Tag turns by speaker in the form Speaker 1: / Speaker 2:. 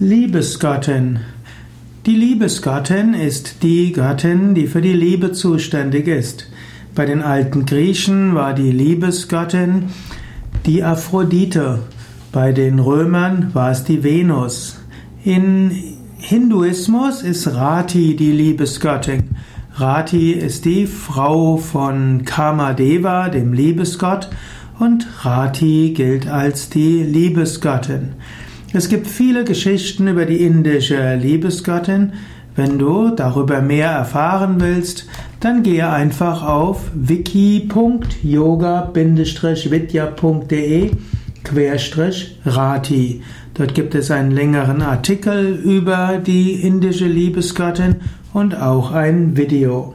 Speaker 1: Liebesgöttin. Die Liebesgöttin ist die Göttin, die für die Liebe zuständig ist. Bei den alten Griechen war die Liebesgöttin die Aphrodite. Bei den Römern war es die Venus. In Hinduismus ist Rati die Liebesgöttin. Rati ist die Frau von Kamadeva, dem Liebesgott, und Rati gilt als die Liebesgöttin. Es gibt viele Geschichten über die indische Liebesgöttin. Wenn du darüber mehr erfahren willst, dann gehe einfach auf wiki.yoga-vidya.de Rati. Dort gibt es einen längeren Artikel über die indische Liebesgöttin und auch ein Video.